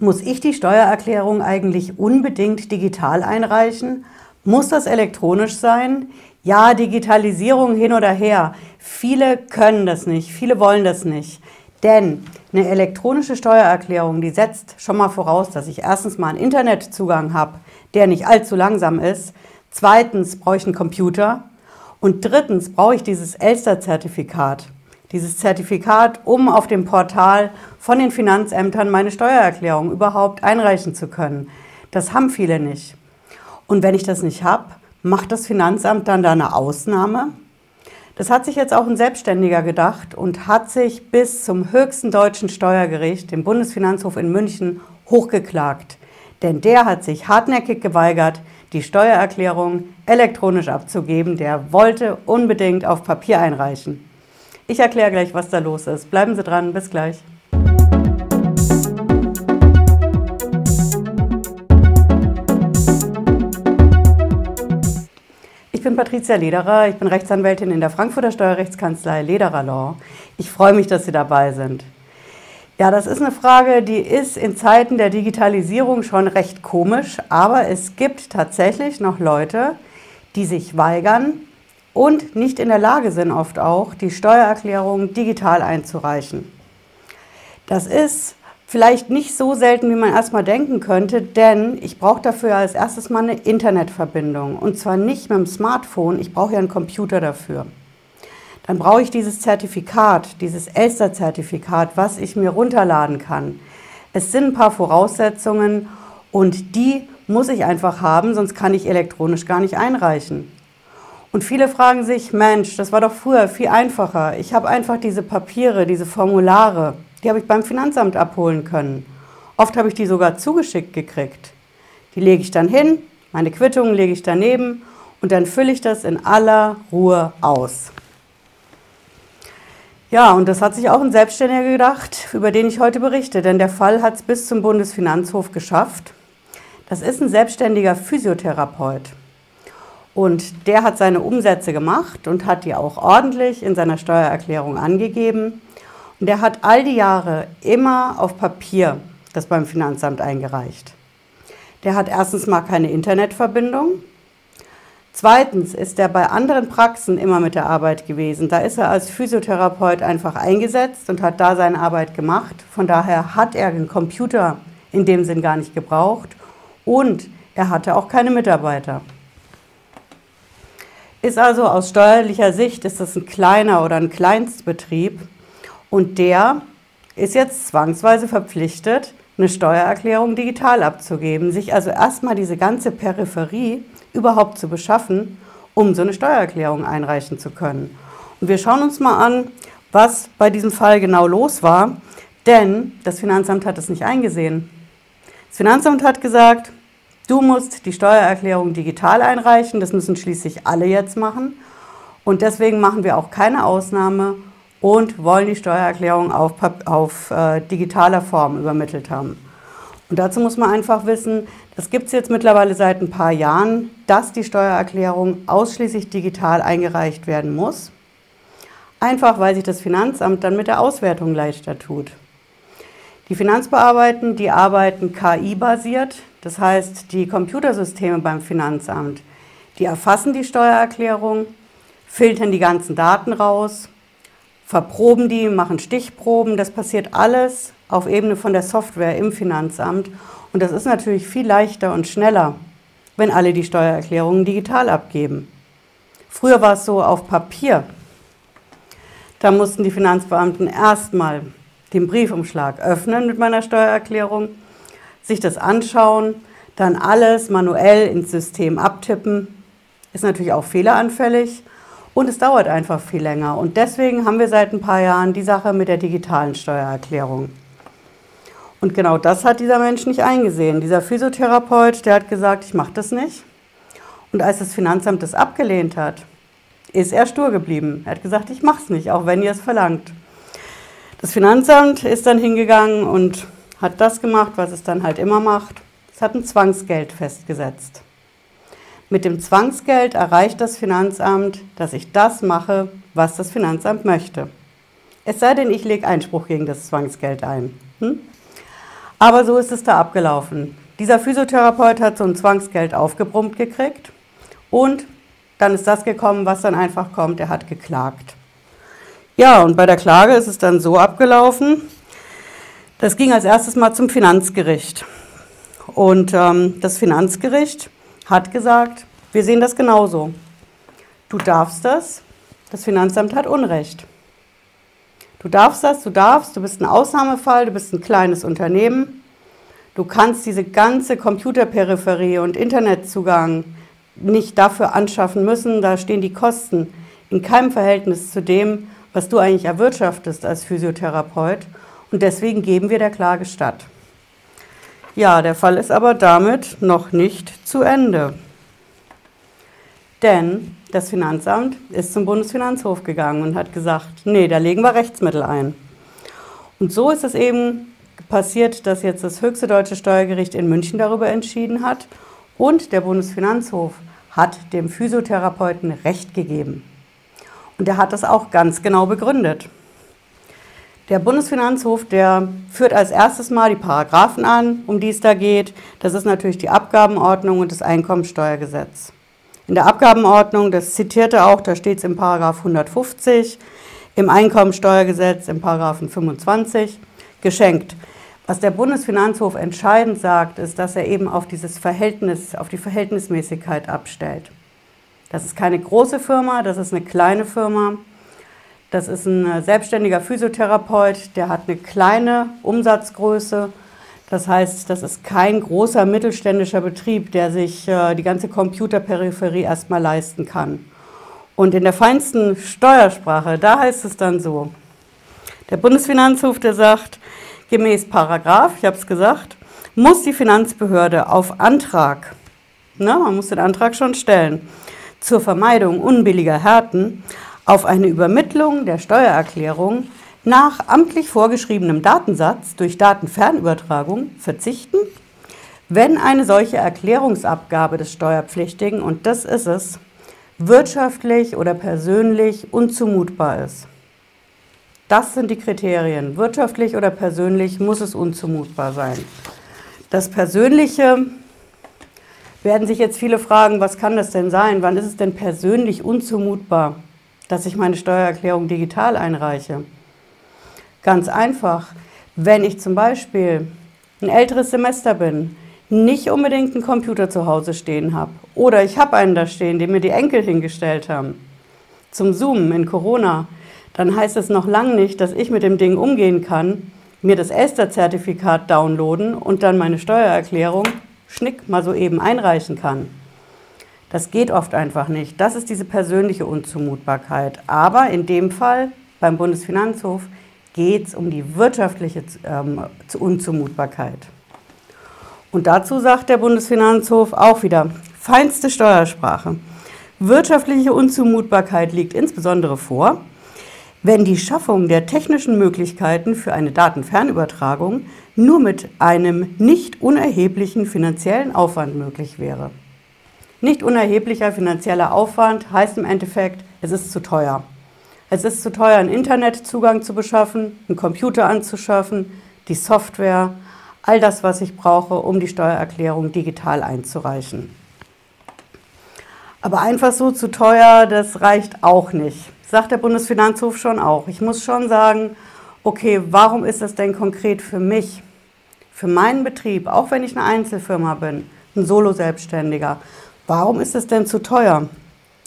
Muss ich die Steuererklärung eigentlich unbedingt digital einreichen? Muss das elektronisch sein? Ja, Digitalisierung hin oder her. Viele können das nicht, viele wollen das nicht. Denn eine elektronische Steuererklärung, die setzt schon mal voraus, dass ich erstens mal einen Internetzugang habe, der nicht allzu langsam ist. Zweitens brauche ich einen Computer. Und drittens brauche ich dieses Elster-Zertifikat. Dieses Zertifikat, um auf dem Portal von den Finanzämtern meine Steuererklärung überhaupt einreichen zu können. Das haben viele nicht. Und wenn ich das nicht habe, macht das Finanzamt dann da eine Ausnahme? Das hat sich jetzt auch ein Selbstständiger gedacht und hat sich bis zum höchsten deutschen Steuergericht, dem Bundesfinanzhof in München, hochgeklagt. Denn der hat sich hartnäckig geweigert, die Steuererklärung elektronisch abzugeben. Der wollte unbedingt auf Papier einreichen. Ich erkläre gleich, was da los ist. Bleiben Sie dran, bis gleich. Ich bin Patricia Lederer, ich bin Rechtsanwältin in der Frankfurter Steuerrechtskanzlei Lederer Law. Ich freue mich, dass Sie dabei sind. Ja, das ist eine Frage, die ist in Zeiten der Digitalisierung schon recht komisch, aber es gibt tatsächlich noch Leute, die sich weigern und nicht in der Lage sind, oft auch die Steuererklärung digital einzureichen. Das ist Vielleicht nicht so selten, wie man erstmal denken könnte, denn ich brauche dafür als erstes mal eine Internetverbindung. Und zwar nicht mit dem Smartphone, ich brauche ja einen Computer dafür. Dann brauche ich dieses Zertifikat, dieses Elster-Zertifikat, was ich mir runterladen kann. Es sind ein paar Voraussetzungen und die muss ich einfach haben, sonst kann ich elektronisch gar nicht einreichen. Und viele fragen sich, Mensch, das war doch früher viel einfacher. Ich habe einfach diese Papiere, diese Formulare. Die habe ich beim Finanzamt abholen können. Oft habe ich die sogar zugeschickt gekriegt. Die lege ich dann hin, meine Quittungen lege ich daneben und dann fülle ich das in aller Ruhe aus. Ja, und das hat sich auch ein Selbstständiger gedacht, über den ich heute berichte, denn der Fall hat es bis zum Bundesfinanzhof geschafft. Das ist ein selbstständiger Physiotherapeut. Und der hat seine Umsätze gemacht und hat die auch ordentlich in seiner Steuererklärung angegeben. Und der hat all die Jahre immer auf Papier das beim Finanzamt eingereicht. Der hat erstens mal keine Internetverbindung. Zweitens ist er bei anderen Praxen immer mit der Arbeit gewesen. Da ist er als Physiotherapeut einfach eingesetzt und hat da seine Arbeit gemacht. Von daher hat er den Computer in dem Sinn gar nicht gebraucht und er hatte auch keine Mitarbeiter. Ist also aus steuerlicher Sicht ist das ein kleiner oder ein Kleinstbetrieb und der ist jetzt zwangsweise verpflichtet, eine Steuererklärung digital abzugeben, sich also erstmal diese ganze Peripherie überhaupt zu beschaffen, um so eine Steuererklärung einreichen zu können. Und wir schauen uns mal an, was bei diesem Fall genau los war, denn das Finanzamt hat es nicht eingesehen. Das Finanzamt hat gesagt, du musst die Steuererklärung digital einreichen, das müssen schließlich alle jetzt machen. Und deswegen machen wir auch keine Ausnahme und wollen die Steuererklärung auf, auf äh, digitaler Form übermittelt haben. Und dazu muss man einfach wissen, das gibt es jetzt mittlerweile seit ein paar Jahren, dass die Steuererklärung ausschließlich digital eingereicht werden muss. Einfach weil sich das Finanzamt dann mit der Auswertung leichter tut. Die Finanzbearbeiten, die arbeiten KI-basiert, das heißt die Computersysteme beim Finanzamt, die erfassen die Steuererklärung, filtern die ganzen Daten raus verproben die, machen Stichproben. Das passiert alles auf Ebene von der Software im Finanzamt. Und das ist natürlich viel leichter und schneller, wenn alle die Steuererklärungen digital abgeben. Früher war es so auf Papier. Da mussten die Finanzbeamten erstmal den Briefumschlag öffnen mit meiner Steuererklärung, sich das anschauen, dann alles manuell ins System abtippen. Ist natürlich auch fehleranfällig und es dauert einfach viel länger. Und deswegen haben wir seit ein paar Jahren die Sache mit der digitalen Steuererklärung. Und genau das hat dieser Mensch nicht eingesehen. Dieser Physiotherapeut, der hat gesagt, ich mache das nicht. Und als das Finanzamt das abgelehnt hat, ist er stur geblieben. Er hat gesagt, ich mache es nicht, auch wenn ihr es verlangt. Das Finanzamt ist dann hingegangen und hat das gemacht, was es dann halt immer macht. Es hat ein Zwangsgeld festgesetzt. Mit dem Zwangsgeld erreicht das Finanzamt, dass ich das mache, was das Finanzamt möchte. Es sei denn, ich lege Einspruch gegen das Zwangsgeld ein. Hm? Aber so ist es da abgelaufen. Dieser Physiotherapeut hat so ein Zwangsgeld aufgebrummt gekriegt und dann ist das gekommen, was dann einfach kommt. Er hat geklagt. Ja, und bei der Klage ist es dann so abgelaufen. Das ging als erstes mal zum Finanzgericht. Und ähm, das Finanzgericht hat gesagt, wir sehen das genauso. Du darfst das, das Finanzamt hat Unrecht. Du darfst das, du darfst, du bist ein Ausnahmefall, du bist ein kleines Unternehmen. Du kannst diese ganze Computerperipherie und Internetzugang nicht dafür anschaffen müssen. Da stehen die Kosten in keinem Verhältnis zu dem, was du eigentlich erwirtschaftest als Physiotherapeut. Und deswegen geben wir der Klage statt. Ja, der Fall ist aber damit noch nicht zu Ende. Denn das Finanzamt ist zum Bundesfinanzhof gegangen und hat gesagt, nee, da legen wir Rechtsmittel ein. Und so ist es eben passiert, dass jetzt das höchste deutsche Steuergericht in München darüber entschieden hat und der Bundesfinanzhof hat dem Physiotherapeuten Recht gegeben. Und er hat das auch ganz genau begründet. Der Bundesfinanzhof, der führt als erstes mal die Paragraphen an, um die es da geht. Das ist natürlich die Abgabenordnung und das Einkommensteuergesetz. In der Abgabenordnung, das zitierte auch, da steht es im Paragraph 150, im Einkommensteuergesetz im Paragraphen 25 geschenkt. Was der Bundesfinanzhof entscheidend sagt, ist, dass er eben auf dieses Verhältnis, auf die Verhältnismäßigkeit abstellt. Das ist keine große Firma, das ist eine kleine Firma. Das ist ein selbstständiger Physiotherapeut, der hat eine kleine Umsatzgröße. Das heißt, das ist kein großer mittelständischer Betrieb, der sich äh, die ganze Computerperipherie erstmal leisten kann. Und in der feinsten Steuersprache, da heißt es dann so, der Bundesfinanzhof, der sagt, Gemäß Paragraph, ich habe es gesagt, muss die Finanzbehörde auf Antrag, ne, man muss den Antrag schon stellen, zur Vermeidung unbilliger Härten auf eine Übermittlung der Steuererklärung nach amtlich vorgeschriebenem Datensatz durch Datenfernübertragung verzichten, wenn eine solche Erklärungsabgabe des Steuerpflichtigen, und das ist es, wirtschaftlich oder persönlich unzumutbar ist. Das sind die Kriterien. Wirtschaftlich oder persönlich muss es unzumutbar sein. Das Persönliche werden sich jetzt viele fragen, was kann das denn sein? Wann ist es denn persönlich unzumutbar, dass ich meine Steuererklärung digital einreiche? Ganz einfach, wenn ich zum Beispiel ein älteres Semester bin, nicht unbedingt einen Computer zu Hause stehen habe oder ich habe einen da stehen, den mir die Enkel hingestellt haben, zum Zoomen in Corona, dann heißt es noch lange nicht, dass ich mit dem Ding umgehen kann, mir das Elster-Zertifikat downloaden und dann meine Steuererklärung schnick mal so eben einreichen kann. Das geht oft einfach nicht. Das ist diese persönliche Unzumutbarkeit. Aber in dem Fall beim Bundesfinanzhof geht es um die wirtschaftliche ähm, Unzumutbarkeit. Und dazu sagt der Bundesfinanzhof auch wieder, feinste Steuersprache. Wirtschaftliche Unzumutbarkeit liegt insbesondere vor, wenn die Schaffung der technischen Möglichkeiten für eine Datenfernübertragung nur mit einem nicht unerheblichen finanziellen Aufwand möglich wäre. Nicht unerheblicher finanzieller Aufwand heißt im Endeffekt, es ist zu teuer. Es ist zu teuer, einen Internetzugang zu beschaffen, einen Computer anzuschaffen, die Software, all das, was ich brauche, um die Steuererklärung digital einzureichen. Aber einfach so zu teuer, das reicht auch nicht sagt der Bundesfinanzhof schon auch. Ich muss schon sagen, okay, warum ist das denn konkret für mich, für meinen Betrieb, auch wenn ich eine Einzelfirma bin, ein Solo-Selbstständiger, warum ist das denn zu teuer?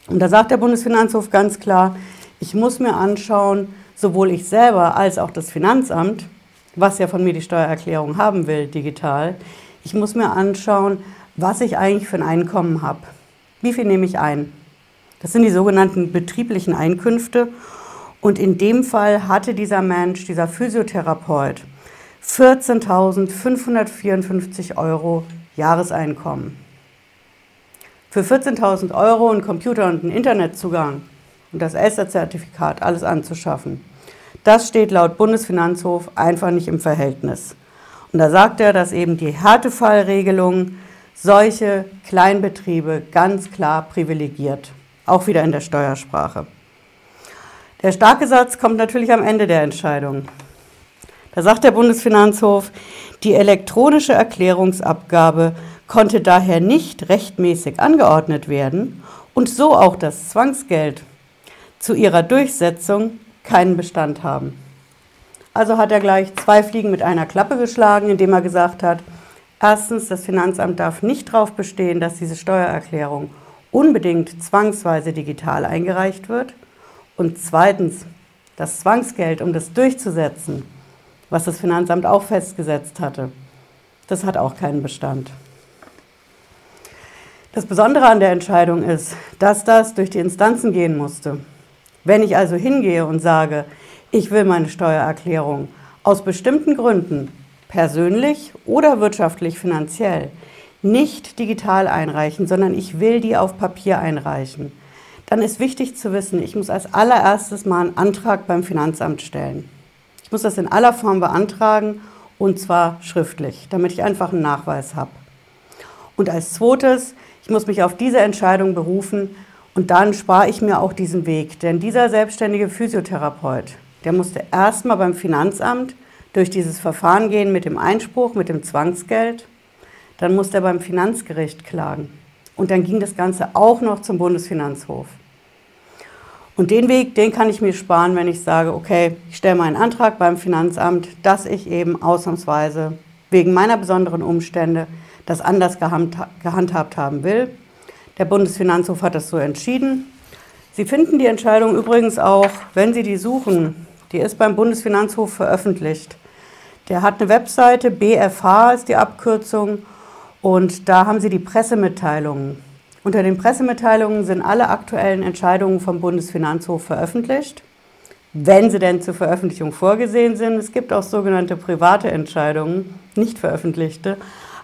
Und da sagt der Bundesfinanzhof ganz klar, ich muss mir anschauen, sowohl ich selber als auch das Finanzamt, was ja von mir die Steuererklärung haben will, digital, ich muss mir anschauen, was ich eigentlich für ein Einkommen habe. Wie viel nehme ich ein? Das sind die sogenannten betrieblichen Einkünfte. Und in dem Fall hatte dieser Mensch, dieser Physiotherapeut, 14.554 Euro Jahreseinkommen. Für 14.000 Euro einen Computer und einen Internetzugang und das Elster-Zertifikat, alles anzuschaffen. Das steht laut Bundesfinanzhof einfach nicht im Verhältnis. Und da sagt er, dass eben die Härtefallregelung solche Kleinbetriebe ganz klar privilegiert auch wieder in der Steuersprache. Der starke Satz kommt natürlich am Ende der Entscheidung. Da sagt der Bundesfinanzhof, die elektronische Erklärungsabgabe konnte daher nicht rechtmäßig angeordnet werden und so auch das Zwangsgeld zu ihrer Durchsetzung keinen Bestand haben. Also hat er gleich zwei Fliegen mit einer Klappe geschlagen, indem er gesagt hat, erstens, das Finanzamt darf nicht darauf bestehen, dass diese Steuererklärung unbedingt zwangsweise digital eingereicht wird. Und zweitens, das Zwangsgeld, um das durchzusetzen, was das Finanzamt auch festgesetzt hatte, das hat auch keinen Bestand. Das Besondere an der Entscheidung ist, dass das durch die Instanzen gehen musste. Wenn ich also hingehe und sage, ich will meine Steuererklärung aus bestimmten Gründen, persönlich oder wirtschaftlich finanziell, nicht digital einreichen, sondern ich will die auf Papier einreichen, dann ist wichtig zu wissen, ich muss als allererstes mal einen Antrag beim Finanzamt stellen. Ich muss das in aller Form beantragen und zwar schriftlich, damit ich einfach einen Nachweis habe. Und als zweites, muss mich auf diese Entscheidung berufen und dann spare ich mir auch diesen Weg. Denn dieser selbstständige Physiotherapeut, der musste erstmal beim Finanzamt durch dieses Verfahren gehen mit dem Einspruch, mit dem Zwangsgeld. Dann musste er beim Finanzgericht klagen. Und dann ging das Ganze auch noch zum Bundesfinanzhof. Und den Weg, den kann ich mir sparen, wenn ich sage, okay, ich stelle meinen Antrag beim Finanzamt, dass ich eben ausnahmsweise wegen meiner besonderen Umstände das anders gehandhabt haben will. Der Bundesfinanzhof hat das so entschieden. Sie finden die Entscheidung übrigens auch, wenn Sie die suchen, die ist beim Bundesfinanzhof veröffentlicht. Der hat eine Webseite, BFH ist die Abkürzung, und da haben Sie die Pressemitteilungen. Unter den Pressemitteilungen sind alle aktuellen Entscheidungen vom Bundesfinanzhof veröffentlicht, wenn sie denn zur Veröffentlichung vorgesehen sind. Es gibt auch sogenannte private Entscheidungen, nicht veröffentlichte.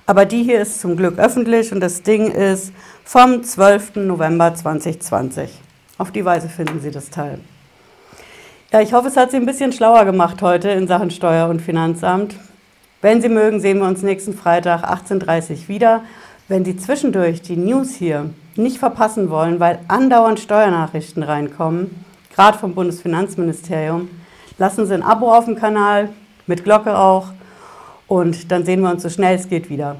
Aber die hier ist zum Glück öffentlich und das Ding ist vom 12. November 2020. Auf die Weise finden Sie das Teil. Ja, ich hoffe, es hat Sie ein bisschen schlauer gemacht heute in Sachen Steuer- und Finanzamt. Wenn Sie mögen, sehen wir uns nächsten Freitag 18.30 Uhr wieder. Wenn Sie zwischendurch die News hier nicht verpassen wollen, weil andauernd Steuernachrichten reinkommen, gerade vom Bundesfinanzministerium, lassen Sie ein Abo auf dem Kanal, mit Glocke auch, und dann sehen wir uns so schnell es geht wieder.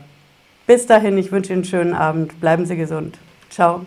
Bis dahin, ich wünsche Ihnen einen schönen Abend, bleiben Sie gesund. Ciao.